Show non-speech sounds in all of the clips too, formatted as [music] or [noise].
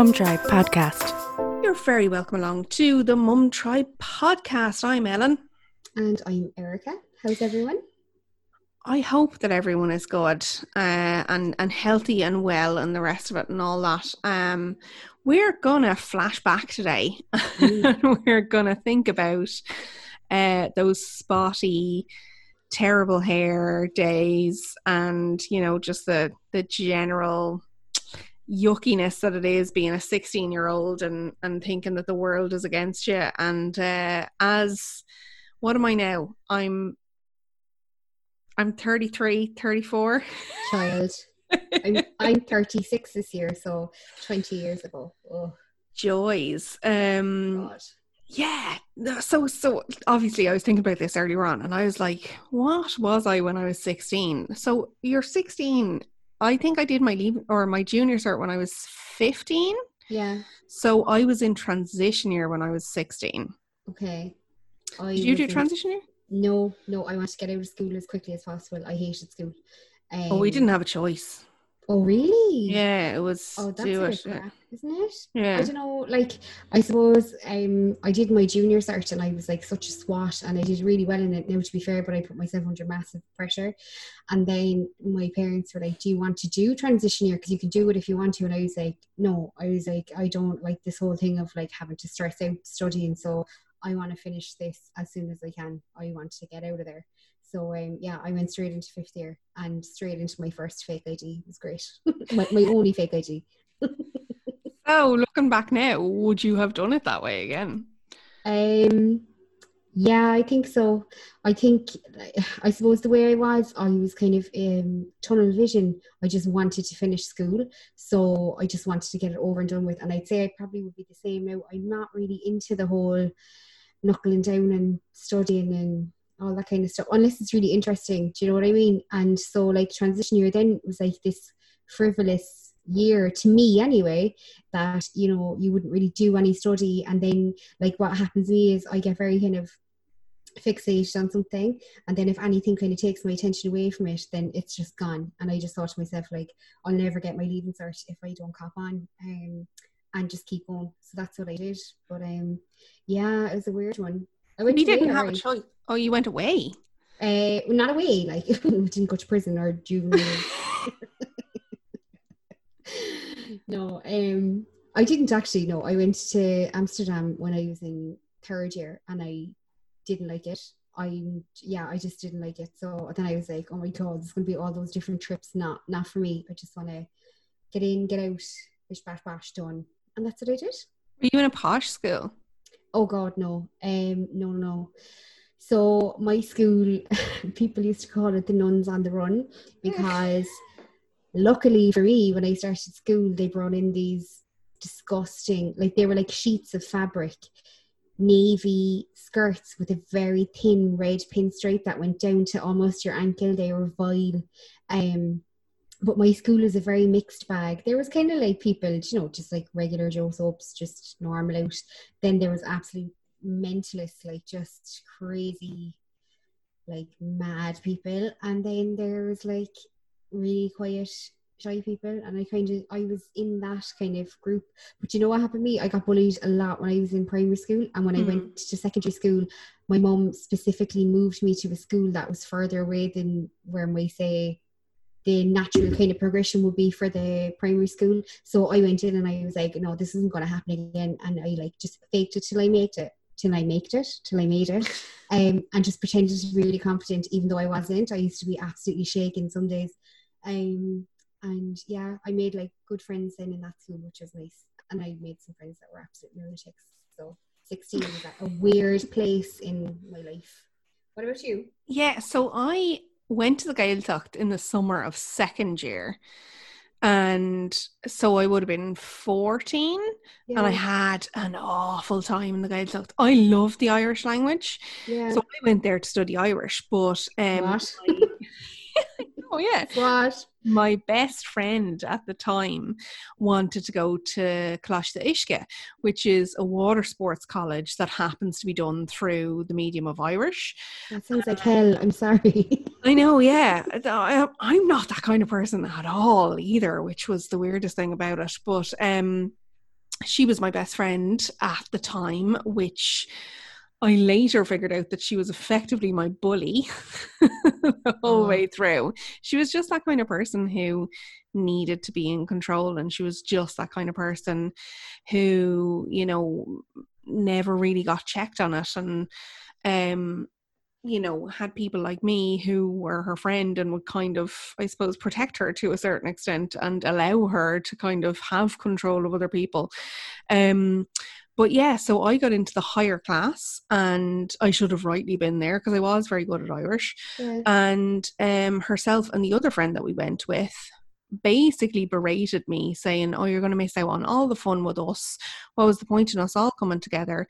Mum Tribe podcast. You're very welcome along to the Mum Tribe podcast. I'm Ellen. And I'm Erica. How's everyone? I hope that everyone is good uh, and and healthy and well and the rest of it and all that. Um, we're gonna flash back today. [laughs] Mm. we're gonna think about uh, those spotty, terrible hair days, and you know just the the general yuckiness that it is being a 16 year old and and thinking that the world is against you. And uh as what am i now? I'm i'm 33 34 Child. [laughs] I'm, I'm 36 this year, so 20 years ago. Oh, joys. Um God. yeah. So so obviously i was thinking about this earlier on and i was like what was i when i was 16 so you're 16 i think i did my leave or my junior cert when i was 15 Yeah, so i was in transition year when i was 16 okay. I did you do transition year No, no, I wanted to get out of school as quickly as possible. I hated school. Um, oh we didn't have a choice Oh, really? yeah it was Oh, that's do a it bit yeah. crap, isn't it? Yeah. I don't know, like I suppose um I did my junior cert and I was like such a swat and I did really well in it now to be fair, but I put myself under massive pressure. And then my parents were like, Do you want to do transition year? Because you can do it if you want to. And I was like, No, I was like, I don't like this whole thing of like having to stress out studying. So I want to finish this as soon as I can. I want to get out of there. So um, yeah, I went straight into fifth year and straight into my first fake ID. It was great. [laughs] my, my only fake ID. [laughs] so looking back now would you have done it that way again Um, yeah, I think so. I think, I suppose the way I was, I was kind of um, tunnel vision. I just wanted to finish school, so I just wanted to get it over and done with. And I'd say I probably would be the same now. I'm not really into the whole knuckling down and studying and all that kind of stuff, unless it's really interesting. Do you know what I mean? And so, like, transition year then was like this frivolous year to me anyway that you know you wouldn't really do any study and then like what happens to me is I get very kind of fixated on something and then if anything kind of takes my attention away from it then it's just gone and I just thought to myself like I'll never get my leaving cert if I don't cop on um, and just keep going so that's what I did but um yeah it was a weird one I went you away, didn't have a choice oh you went away uh, well, not away like [laughs] we didn't go to prison or juvenile [laughs] no, um, I didn't actually. No, I went to Amsterdam when I was in third year, and I didn't like it. I yeah, I just didn't like it. So then I was like, oh my god, it's gonna be all those different trips. Not not for me. I just want to get in, get out, bish bash bash done, and that's what I did. were you in a posh school Oh God, no. Um, no, no. So my school, [laughs] people used to call it the nuns on the run because, luckily for me, when I started school, they brought in these disgusting, like they were like sheets of fabric, navy skirts with a very thin red pinstripe that went down to almost your ankle. They were vile. Um, but my school is a very mixed bag. There was kind of like people, you know, just like regular Joe soaps, just normal out. Then there was absolute mentalists, like just crazy, like mad people. And then there was like really quiet, shy people. And I kind of, I was in that kind of group. But you know what happened to me? I got bullied a lot when I was in primary school. And when I Mhm. went to secondary school, my mum specifically moved me to a school that was further away than where my say the natural kind of progression would be for the primary school. So I went in and I was like, no, this isn't going to happen again. And I like just faked it till I made it, till I made it, till I made it, [laughs] um, and just pretended to be really confident, even though I wasn't. I used to be absolutely shaking some days. Um, and yeah, I made like good friends then in that school, which was nice. And I made some friends that were absolute lunatics. So 16 was a weird place in my life. What about you? Yeah, so I went to the Gaeltacht in the summer of second year. And so I would have been 14 and I had an awful time in the Gaeltacht. I love the Irish language. yeah. So I went there to study Irish, but um Oh yeah. what? My best friend at the time wanted to go to Coláiste Uisce, which is a water sports college that happens to be done through the medium of Irish. That sounds like hell. I'm sorry. [laughs] I know, yeah. I, I'm not that kind of person at all either, which was the weirdest thing about it. But um, she was my best friend at the time, which I later figured out that she was effectively my bully [laughs] the whole Oh. way through. She was just that kind of person who needed to be in control, and she was just that kind of person who, you know, never really got checked on it. And, um, you know, had people like me who were her friend and would kind of, I suppose, protect her to a certain extent and allow her to kind of have control of other people. Um, but yeah, so I got into the higher class and I should have rightly been there because I was very good at Irish. Yeah. And um, herself and the other friend that we went with basically berated me, saying, Oh, you're going to miss out on all the fun with us. What was the point in us all coming together?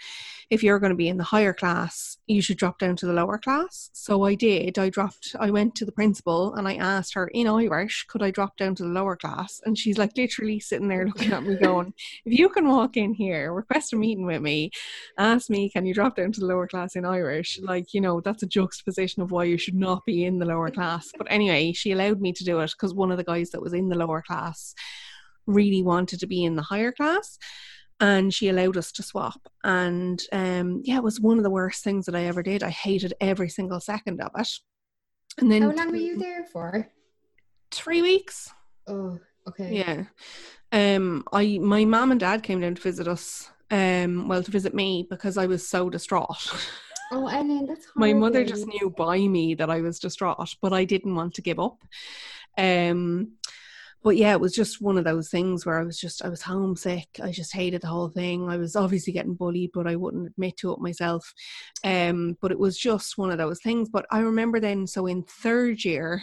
If you're going to be in the higher class, you should drop down to the lower class. So I did. I dropped, I went to the principal and I asked her in Irish, could I drop down to the lower class? And she's like literally sitting there looking at me going, If you can walk in here, request a meeting with me, ask me, can you drop down to the lower class in Irish? Like, you know, that's a juxtaposition of why you should not be in the lower class. But anyway, she allowed me to do it because one of the guys that was in the lower class really wanted to be in the higher class. And she allowed us to swap. And um, yeah, it was one of the worst things that I ever did. I hated every single second of it. And then How long were you there for? Three weeks. Oh, okay. Yeah. Um I my mom and dad came down to visit us um well to visit me because I was so distraught. [laughs] Oh, Ellen, that's my mother just knew by me that I was distraught, but I didn't want to give up. Um but yeah, it was just one of those things where I was just I was homesick. I just hated the whole thing. I was obviously getting bullied, but I wouldn't admit to it myself. Um but it was just one of those things. But I remember then so in third year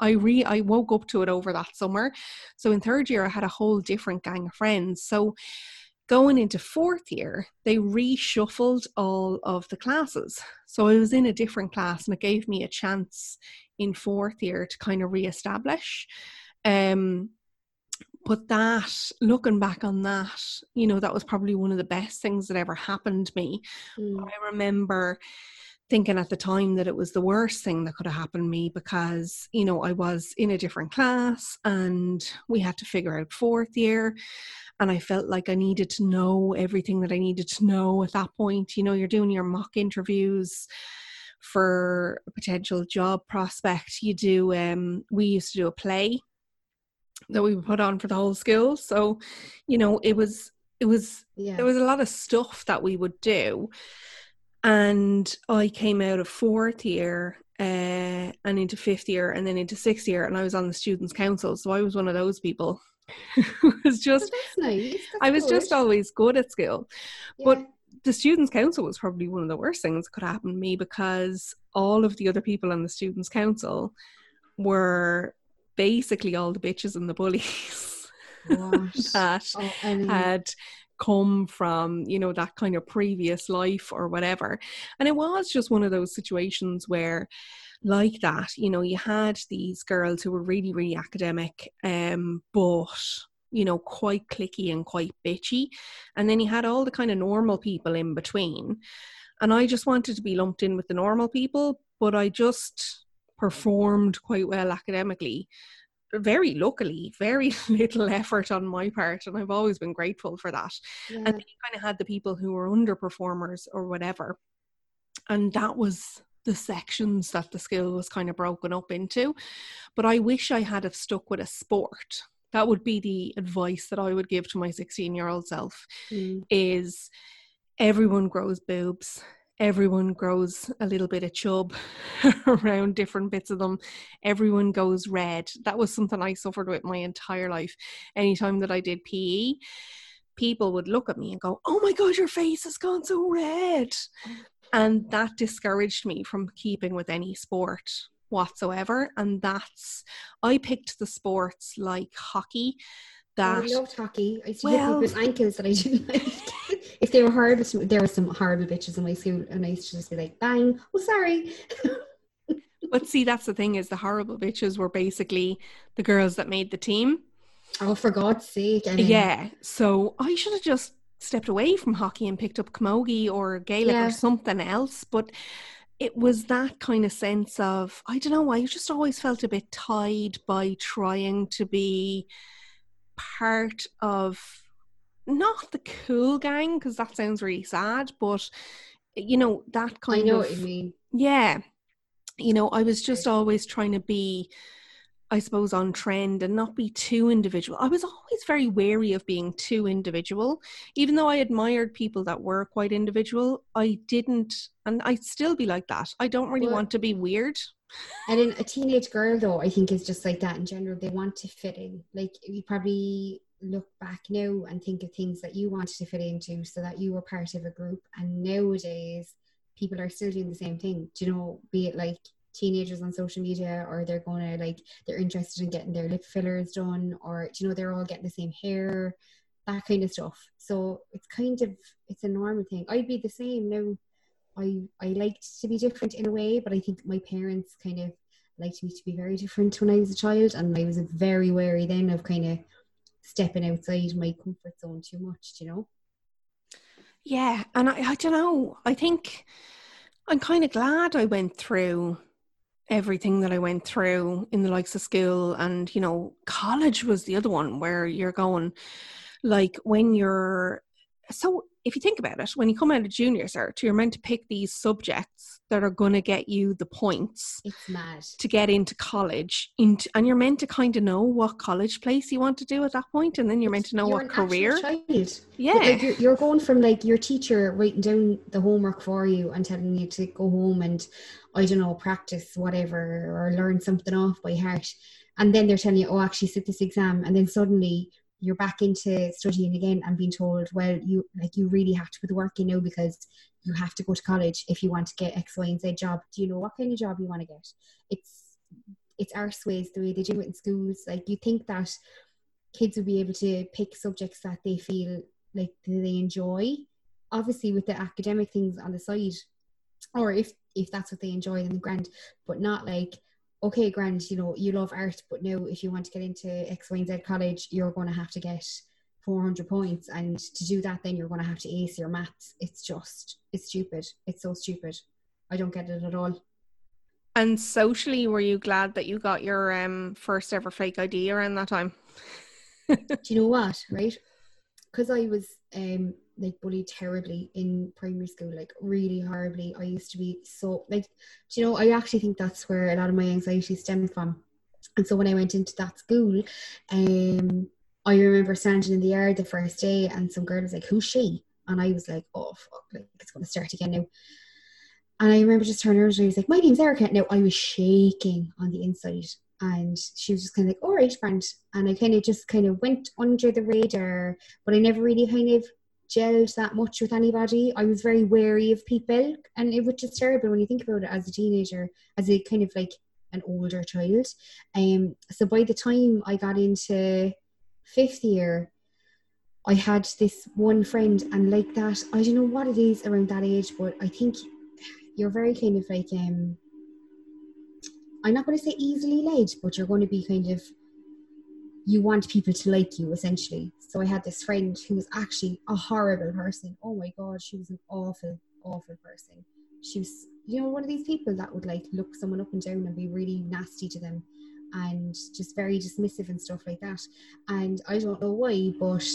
I re I woke up to it over that summer. So in third year I had a whole different gang of friends. So going into fourth year, they reshuffled all of the classes. So I was in a different class and it gave me a chance in fourth year to kind of reestablish. Um, but that, looking back on that, you know, that was probably one of the best things that ever happened to me. Mm. I remember thinking at the time that it was the worst thing that could have happened to me because, you know, I was in a different class and we had to figure out fourth year. And I felt like I needed to know everything that I needed to know at that point. You know, you're doing your mock interviews for a potential job prospect. You do, um, we used to do a play that we put on for the whole school. So, you know, it was, it was Yeah. there was a lot of stuff that we would do and i came out of fourth year uh, and into fifth year and then into sixth year and i was on the students council so i was one of those people [laughs] who was Oh, just that's nice. That's i was just always good at school but the students council was probably one of the worst things that could happen to me because all of the other people on the students council were basically all the bitches and the bullies [laughs] that Oh, had come from you know that kind of previous life or whatever. And it was just one of those situations where like that you know you had these girls who were really really academic um but you know quite clicky and quite bitchy. And then you had all the kind of normal people in between. And i just wanted to be lumped in with the normal people but i just performed quite well academically very luckily, very [laughs] little effort on my part, and I've always been grateful for that. yeah. And then you kind of had the people who were underperformers or whatever, and that was the sections that the skill was kind of broken up into. But I wish I had have stuck with a sport. That would be the advice that I would give to my 16 year old self Mm. is everyone grows boobs everyone grows a little bit of chub [laughs] around different bits of them. Everyone goes red. That was something i suffered with my entire life. Anytime that i did pe people would look at me and go oh my god your face has gone so red. And that discouraged me from keeping with any sport whatsoever. And that's i picked the sports like hockey Oh, that I loved hockey. I used to Well- hit people with ankles that I didn't [laughs] like. if they were horrible, there were some horrible bitches in my school, and I used to just be like, "Bang! Oh, sorry." [laughs] But see, that's the thing is the horrible bitches were basically the girls that made the team. oh, for God's sake! Ellen. Yeah. So I should have just stepped away from hockey and picked up camogie or Gaelic Yeah. or something else. But it was that kind of sense of I don't know. I just always felt a bit tied by trying to be part of not the cool gang because that sounds really sad, but you know that kind I know of what you mean. yeah. You know, I was just always trying to be I suppose, on trend and not be too individual. I was always very wary of being too individual. Even though I admired people that were quite individual, I didn't, and I'd still be like that. I don't really Well- want to be weird. And then a teenage girl, though, I think is just like that in general. They want to fit in. Like you probably look back now and think of things that you wanted to fit into, so that you were part of a group. And nowadays, people are still doing the same thing. Do you know? Be it like teenagers on social media, or they're going to like they're interested in getting their lip fillers done, or do you know they're all getting the same hair, that kind of stuff. So it's kind of it's a normal thing. I'd be the same now. I I liked to be different in a way, but I think my parents kind of liked me to be very different when I was a child, and I was very wary then of kind of stepping outside my comfort zone too much. You know, Yeah, and I, I don't know. I think I'm kind of glad I went through everything that I went through in the likes of school and you know college was the other one where you're going like when you're so if you think about it when you come out of junior cert you're meant to pick these subjects that are going to get you the points it's mad. to get into college into, and you're meant to kind of know what college place you want to do at that point and then you're meant to know You're what career Child. yeah like you're, you're going from like your teacher writing down the homework for you and telling you to go home and I don't know practice whatever or learn something off by heart, and then they're telling you, oh, actually sit this exam, and then suddenly you're back into studying again and being told, well, you like you really have to put the work in now because you have to go to college if you want to get X, Y, and Z job. Do you know what kind of job you want to get? It's it's our ways the way they do it in schools. Like you think that kids will be able to pick subjects that they feel like they enjoy obviously with the academic things on the side or if if that's what they enjoy then the grand but not like okay Grant, you know you love art but now if you want to get into x y and z college you're going to have to get 400 points. And to do that then you're going to have to ace your maths. It's just it's stupid. It's so stupid. I don't get it at all. And socially, were you glad that you got your um, first ever fake ID around that time? [laughs] do you know what right? Because i was um like bullied terribly in primary school like really horribly i used to be so like you know i actually think that's where a lot of my anxiety stemmed from and so when i went into that school um i remember standing in the yard the first day and some girl was like who's she and i was like oh fuck like it's going to start again now and I remember just turning around and I was like, My name's Erica. Now I was shaking on the inside. And she was just kind of like, All right, friend. And I kind of just kind of went under the radar, but I never really kind of gelled that much with anybody. I was very wary of people. And it was just terrible when you think about it as a teenager, as a kind of like an older child. Um, so by the time I got into fifth year, I had this one friend, and like that, I don't know what it is around that age, but I think you're very kind of like um I'm not going to say easily led, but you're going to be kind of you want people to like you essentially. So I had this friend who was actually a horrible person. Oh my god, she was an awful, awful person. She was, you know, one of these people that would like look someone up and down and be really nasty to them and just very dismissive and stuff like that. And I don't know why, but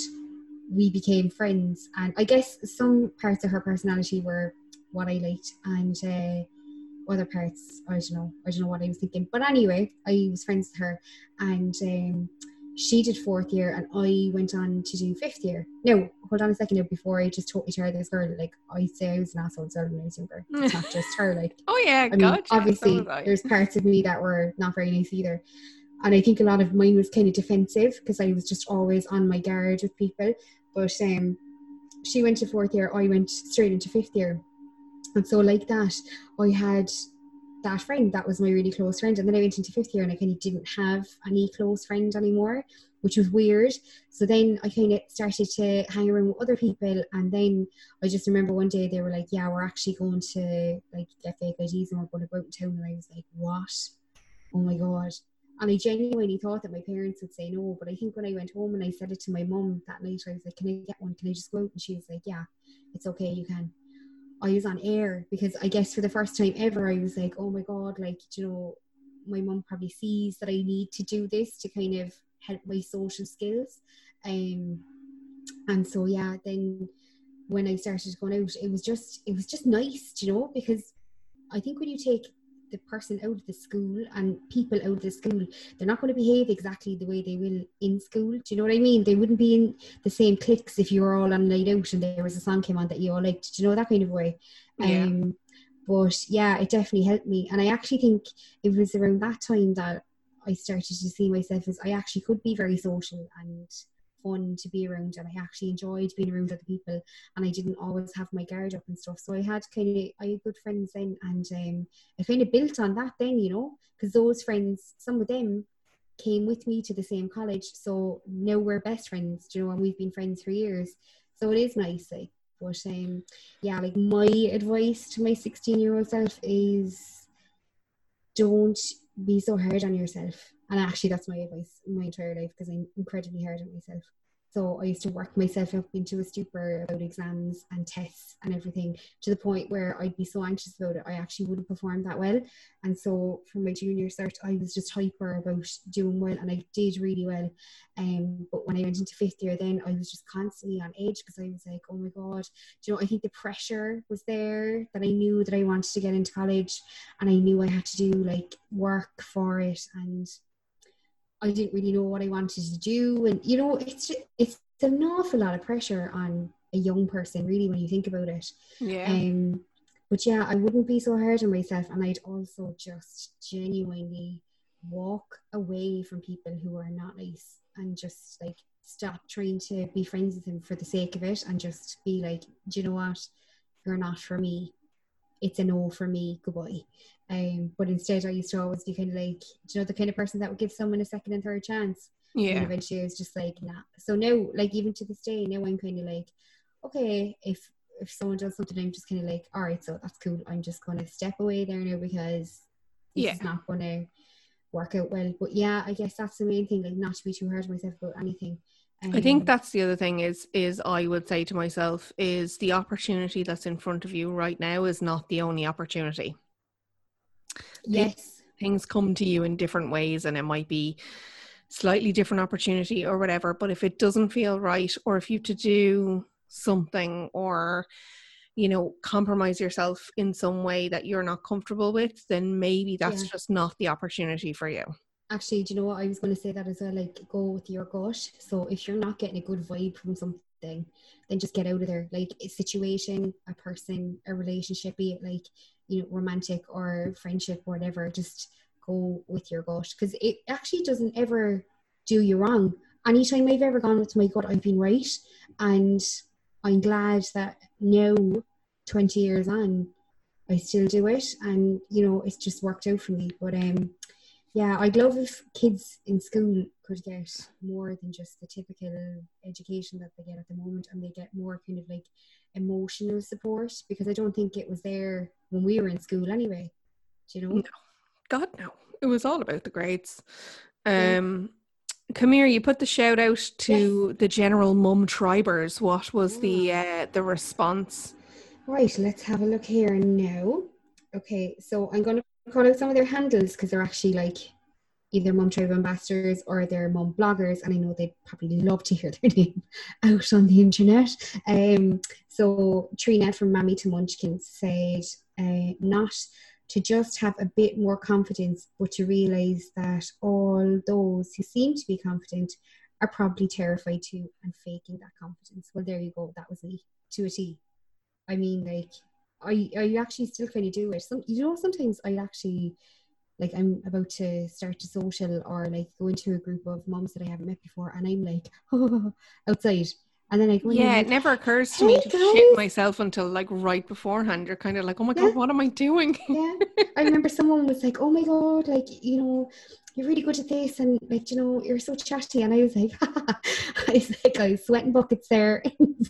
we became friends. And I guess some parts of her personality were what I liked, and uh, other parts I don't know. I don't know what I was thinking. But anyway, I was friends with her, and um, she did fourth year, and I went on to do fifth year. No, hold on a second now. Before I just totally tear this girl, like I say, I was an asshole as well when I was younger. It's not just her. Like [laughs] Oh yeah, I mean, obviously, So there's parts of me that were not very nice either. And I think a lot of mine was kind of defensive because I was just always on my guard with people. But um, she went to fourth year, I went straight into fifth year. And so, like that, I had that friend that was my really close friend. And then I went into fifth year and I kind of didn't have any close friend anymore, which was weird. So then I kind of started to hang around with other people. And then I just remember one day they were like, Yeah, we're actually going to like get fake IDs and we're going to go out in town. And I was like, What? Oh my God. And I genuinely thought that my parents would say no. But I think when I went home and I said it to my mum that night, I was like, Can I get one? Can I just go out? And she was like, Yeah, it's okay, you can. I was on air because I guess for the first time ever, I was like, Oh my God, like, you know, my mum probably sees that I need to do this to kind of help my social skills. Um, and so yeah, then when I started going out, it was just it was just nice, you know, because I think when you take the person out of the school and people out of the school, they're not going to behave exactly the way they will in school. Do you know what I mean? They wouldn't be in the same cliques if you were all on night out and there was a song came on that you all liked. Do you know that kind of way? Yeah. Um, but yeah, it definitely helped me. And I actually think it was around that time that I started to see myself as I actually could be very social and fun to be around and I actually enjoyed being around other people and I didn't always have my guard up and stuff. So I had kind of I had good friends then and um, I kind of built on that then you know because those friends some of them came with me to the same college. So now we're best friends you know and we've been friends for years. So it is nice like but um yeah like my advice to my 16 year old self is don't be so hard on yourself and actually, that's my advice my entire life because I'm incredibly hard on myself. So I used to work myself up into a stupor about exams and tests and everything to the point where I'd be so anxious about it, I actually wouldn't perform that well. And so for my junior cert, I was just hyper about doing well and I did really well. Um, but when I went into fifth year, then I was just constantly on edge because I was like, oh my God, do you know, I think the pressure was there that I knew that I wanted to get into college and I knew I had to do like work for it and I didn't really know what I wanted to do, and you know, it's it's an awful lot of pressure on a young person, really, when you think about it. Yeah. Um, but yeah, I wouldn't be so hard on myself, and I'd also just genuinely walk away from people who are not nice, and just like stop trying to be friends with them for the sake of it, and just be like, do you know what, you're not for me. It's a no for me. Goodbye. Um, but instead, I used to always be kind of like, you know, the kind of person that would give someone a second and third chance. Yeah. And eventually, I was just like, nah. So now, like, even to this day, now I'm kind of like, okay, if if someone does something, I'm just kind of like, all right, so that's cool. I'm just going to step away there now because Yeah. is not going to work out well. But yeah, I guess that's the main thing, like, not to be too hard on myself about anything. I think Um, that's the other thing is is I would say to myself is the opportunity that's in front of you right now is not the only opportunity. Yes, Things come to you in different ways and it might be slightly different opportunity or whatever, but if it doesn't feel right or if you have to do something or you know compromise yourself in some way that you're not comfortable with, then maybe that's Yeah. just not the opportunity for you. Actually, do you know what? I was going to say that as well. Like, go with your gut. So if you're not getting a good vibe from something, then just get out of there. Like a situation, a person, a relationship, be it like you know romantic or friendship, or whatever. Just go with your gut because it actually doesn't ever do you wrong. Anytime I've ever gone with my gut, I've been right, and I'm glad that now, twenty years on, I still do it, and you know it's just worked out for me. But um yeah, I'd love if kids in school could get more than just the typical education that they get at the moment and they get more kind of like emotional support because I don't think it was there when we were in school anyway. Do you know? No. God no. It was all about the grades. Yeah. Um come here, you put the shout out to the general mum tribers. What was the uh the response? Right, let's have a look here now. Okay, so I'm going to call out some of their handles because they're actually like either Mum Tribe ambassadors or they're mum bloggers, and I know they'd probably love to hear [laughs] their name out on the internet. Um, so Trina from Mammy to Munchkin said, uh, not to just have a bit more confidence, but to realize that all those who seem to be confident are probably terrified too and faking that confidence. Well, there you go. That was me to a T. I mean, like, are you, are you actually still kind of do it. Some, you know, sometimes I actually like I'm about to start a social or like go into a group of moms that I haven't met before, and I'm like [laughs] outside, and then I go Yeah, it like, never occurs to me to guys." shit myself until like right beforehand. You're kind of like, oh my Yeah. god, what am I doing? yeah. I [laughs] remember someone was like, "Oh my god, like you know, you're really good at this, and like you know, you're so chatty." And I was like, [laughs] I was like, I was sweating buckets there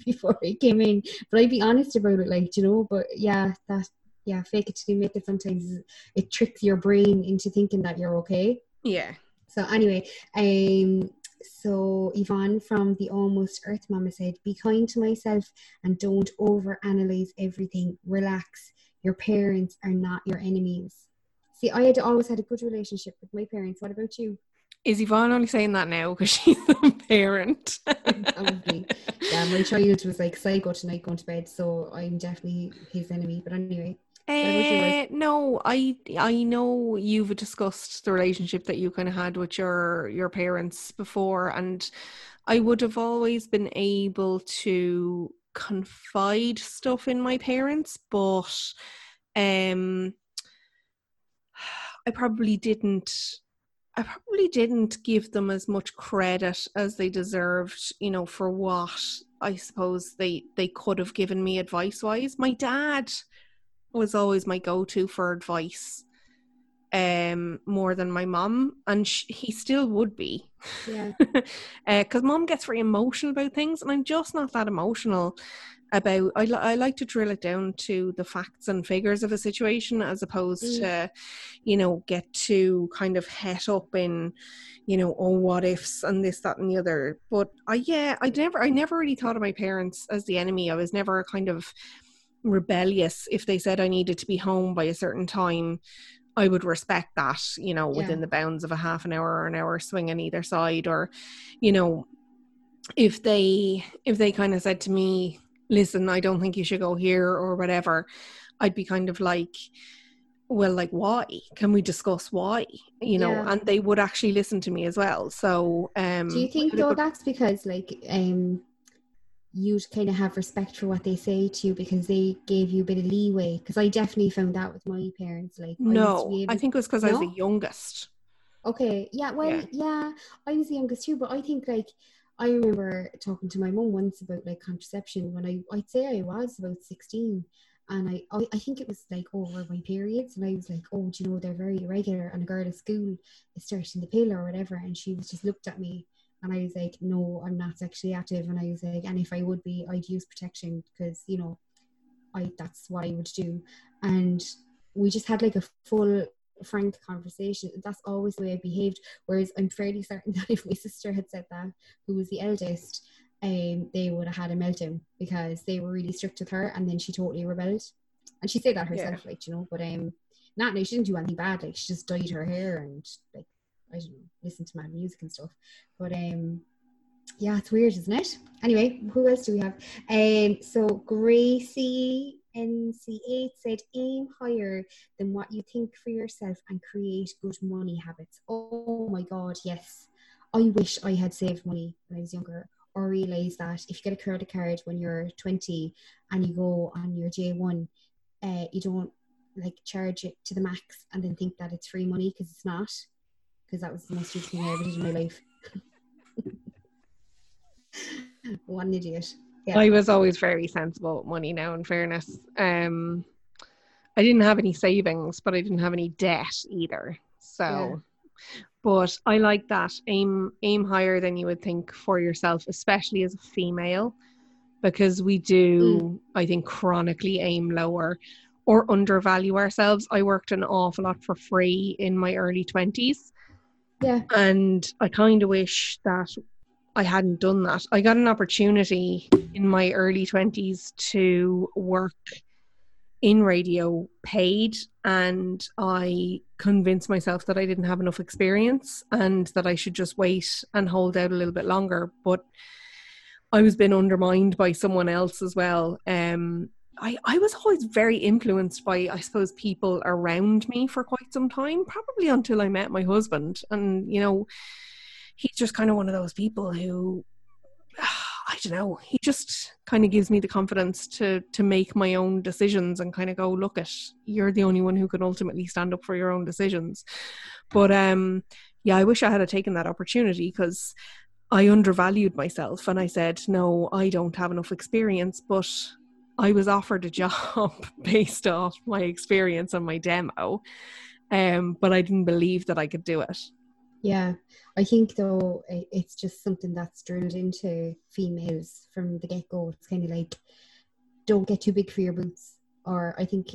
before I came in, but I'd be honest about it, like you know. But yeah, that yeah, fake it till you make it. Sometimes it tricks your brain into thinking that you're okay. Yeah. So anyway, um, so Yvonne from the Almost Earth Mama said, "Be kind to myself and don't overanalyze everything. Relax. Your parents are not your enemies." See, I had always had a good relationship with my parents. What about you? Is Yvonne only saying that now because she's a parent? [laughs] Probably. Yeah, my child was like psycho tonight going to bed, so I'm definitely his enemy. But anyway. I I know you've discussed the relationship that you kind of had with your your parents before, and I would have always been able to confide stuff in my parents, but um, I probably didn't I probably didn't give them as much credit as they deserved, you know, for what I suppose they they could have given me advice wise. My dad was always my go-to for advice um more than my mom and sh- he still would be Yeah. [laughs] because mom gets very emotional about things and i'm just not that emotional about I, li- I like to drill it down to the facts and figures of a situation as opposed Mm. to you know get to kind of het up in you know oh what ifs and this that and the other but i yeah i never i never really thought of my parents as the enemy i was never a kind of rebellious if they said i needed to be home by a certain time I would respect that, you know, within Yeah. the bounds of a half an hour or an hour swing on either side. Or, you know, if they if they kind of said to me, listen, I don't think you should go here or whatever, I'd be kind of like, well, like why? Can we discuss why? You know, Yeah. and they would actually listen to me as well. So um Do you think though that's because like um you'd kind of have respect for what they say to you because they gave you a bit of leeway? Because I definitely found that with my parents. Like I no, I able- think it was because I was the youngest. Okay, yeah, well, Yeah. yeah. I was the youngest too, but I think like I remember talking to my mum once about like contraception when I I'd say I was about sixteen, and I I, I think it was like over my periods, and I was like, oh, do you know they're very irregular, and a girl at school is starting the pill or whatever, and she was just looked at me, and I was like, no, I'm not sexually active, and I was like, and if I would be, I'd use protection because you know, I that's what I would do, and we just had like a full frank conversation. That's always the way I behaved. Whereas I'm fairly certain [laughs] that if my sister had said that, who was the eldest, um, they would have had a meltdown because they were really strict with her, and then she totally rebelled. And she said that herself, like you know. But um, not no, she didn't do anything bad. Like she just dyed her hair and like I don't know, listened to my music and stuff. But um, yeah, it's weird, isn't it? Anyway, who else do we have? Um, so Gracie NC8 said, aim higher than what you think for yourself and create good money habits. Oh my God, yes. I wish I had saved money when I was younger or realised that if you get a credit card when you're 20 and you go on your J1, uh, you don't like charge it to the max and then think that it's free money because it's not. Because that was the most stupid thing I ever did in my life. [laughs] what an idiot. Yeah. I was always very sensible with money now, in fairness. Um, I didn't have any savings, but I didn't have any debt either. So, Yeah. but I like that. Aim aim higher than you would think for yourself, especially as a female, because we do, I think, chronically aim lower or undervalue ourselves. I worked an awful lot for free in my early twenties. Yeah. And I kind of wish that I hadn't done that. I got an opportunity in my early 20s to work in radio paid, and I convinced myself that I didn't have enough experience and that I should just wait and hold out a little bit longer. But I was being undermined by someone else as well. Um, I, I was always very influenced by, I suppose, people around me for quite some time, probably until I met my husband. And, you know, he's just kind of one of those people who, [sighs] I don't know, he just kind of gives me the confidence to to make my own decisions and kind of go, look at, you're the only one who can ultimately stand up for your own decisions. But um, yeah, I wish I had taken that opportunity because I undervalued myself and I said, no, I don't have enough experience, but I was offered a [laughs] job based off my experience and my demo. Um, but I didn't believe that I could do it. Yeah, I think though it's just something that's drilled into females from the get go. It's kind of like, don't get too big for your boots. Or I think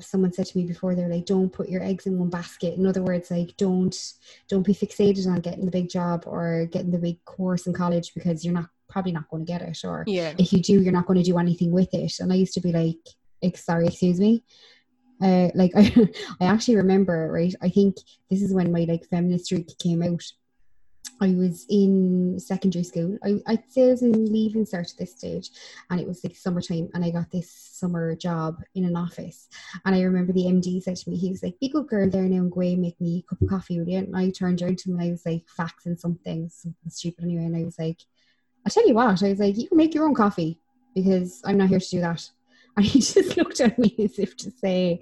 someone said to me before, they're like, don't put your eggs in one basket. In other words, like don't don't be fixated on getting the big job or getting the big course in college because you're not probably not going to get it. Or Yeah. if you do, you're not going to do anything with it. And I used to be like, sorry, excuse me. Uh, like I, [laughs] I actually remember, right? I think this is when my like feminist streak came out, I was in secondary school. I, I'd say I was in leaving cert at this stage, and it was like summertime, and I got this summer job in an office. And I remember the MD said to me, he was like, "Be good girl there now and go away, make me a cup of coffee, you?" And I turned around to him and I was like, faxing something, something stupid anyway, and I was like, "I'll tell you what," I was like, "You can make your own coffee because I'm not here to do that." And he [laughs] just looked at me as if to say,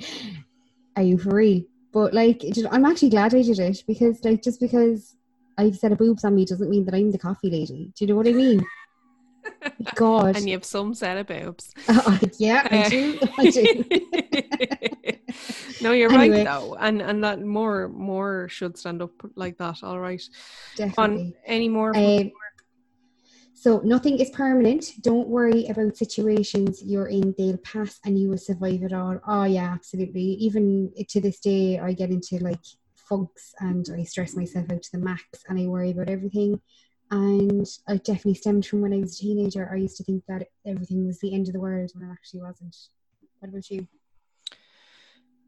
"Are you free? But like, I'm actually glad I did it because, like, just because I've set a boobs on me doesn't mean that I'm the coffee lady. Do you know what I mean? [laughs] God. and you have some set of boobs. [laughs] Uh, yeah, I do. [laughs] I do. no, you're anyway. right though, and and that more more should stand up like that. All right. Definitely. On any more? Um, so nothing is permanent. Don't worry about situations you're in. They'll pass, and you will survive it all. Oh yeah, absolutely. Even to this day, I get into like funks and I stress myself out to the max and I worry about everything. And it definitely stemmed from when I was a teenager. I used to think that everything was the end of the world when it actually wasn't. What about you?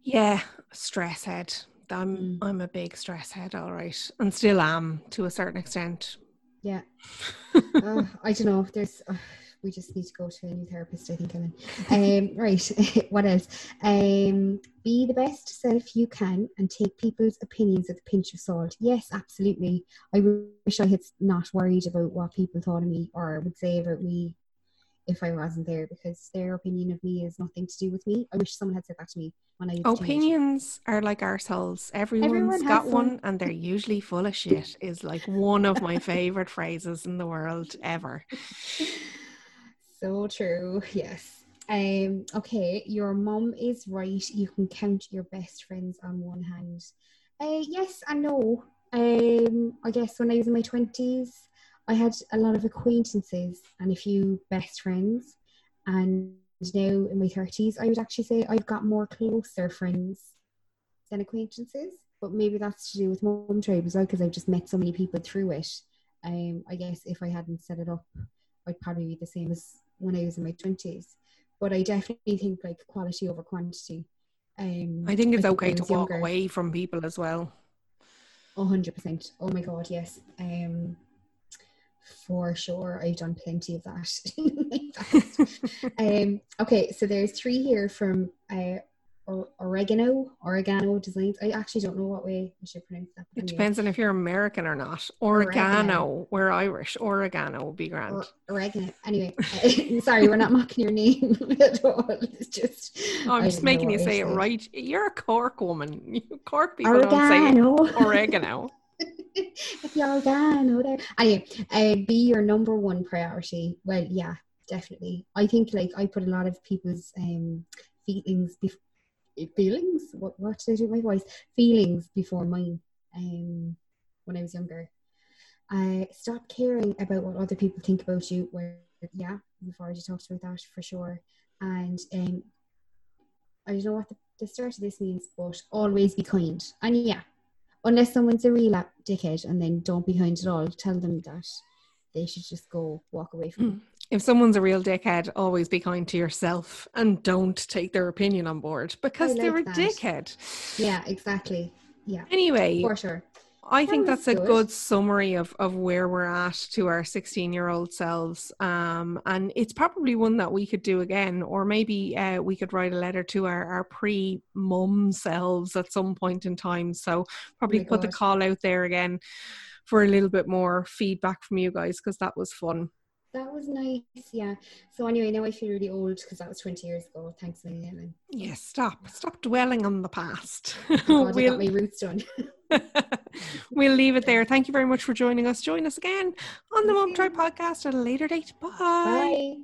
Yeah, stress head. I'm mm. I'm a big stress head, all right, and still am to a certain extent. Yeah, [laughs] uh, I don't know. There's uh, we just need to go to a new therapist, I think, Ellen. Um, [laughs] right, [laughs] what else? Um, be the best self you can and take people's opinions with a pinch of salt. Yes, absolutely. I wish I had not worried about what people thought of me or would say about me if I wasn't there because their opinion of me is nothing to do with me. I wish someone had said that to me when I opinions are like ourselves. Everyone's Everyone got one, and they're usually full of shit. Is like one of my [laughs] favorite phrases in the world ever. So true. [laughs] Yes. Um, okay, your mom is right. You can count your best friends on one hand. Uh, yes and no. Um, I guess when I was in my 20s, I had a lot of acquaintances and a few best friends. And now in my 30s, I would actually say I've got more closer friends than acquaintances. But maybe that's to do with mum tribe as well, because I've just met so many people through it. Um, I guess if I hadn't set it up, I'd probably be the same as when I was in my twenties. But I definitely think like quality over quantity. Um, I think it's I okay to walk younger. away from people as well. hundred percent. Oh my god, yes. Um, for sure, I've done plenty of that. [laughs] [laughs] um, okay, so there's three here from uh, or oregano, oregano designs. I actually don't know what way I should pronounce that. It depends on if you're American or not. Oregano, oregano. we're Irish. Oregano would be grand. Or, oregano. Anyway, [laughs] sorry, we're not mocking your name [laughs] at all. It's just. Oh, I'm just making you say it right. You're a Cork woman. You Cork people oregano. don't say oregano. [laughs] the oregano there. Anyway, uh, be your number one priority. Well, yeah, definitely. I think like I put a lot of people's um feelings before feelings. What what did I do? My voice feelings before mine. Um, when I was younger, I stopped caring about what other people think about you. Where yeah, we've already talked about that for sure. And um, I don't know what the, the start of this means, but always be kind. And yeah, unless someone's a real dickhead, and then don't be kind at all. Tell them that they should just go walk away from mm if someone's a real dickhead, always be kind to yourself and don't take their opinion on board because like they're a that. dickhead. Yeah, exactly. Yeah. Anyway, for sure. I that think that's good. a good summary of, of where we're at to our 16 year old selves. Um, and it's probably one that we could do again, or maybe uh, we could write a letter to our, our pre mum selves at some point in time. So, probably oh put God. the call out there again for a little bit more feedback from you guys because that was fun. That was nice, yeah. So anyway, now I feel really old because that was 20 years ago. Thanks, Ellen. Yes, stop. Stop dwelling on the past. Oh [laughs] God, we'll, got my roots done. [laughs] we'll leave it there. Thank you very much for joining us. Join us again on the Mum Tribe podcast at a later date. Bye. Bye.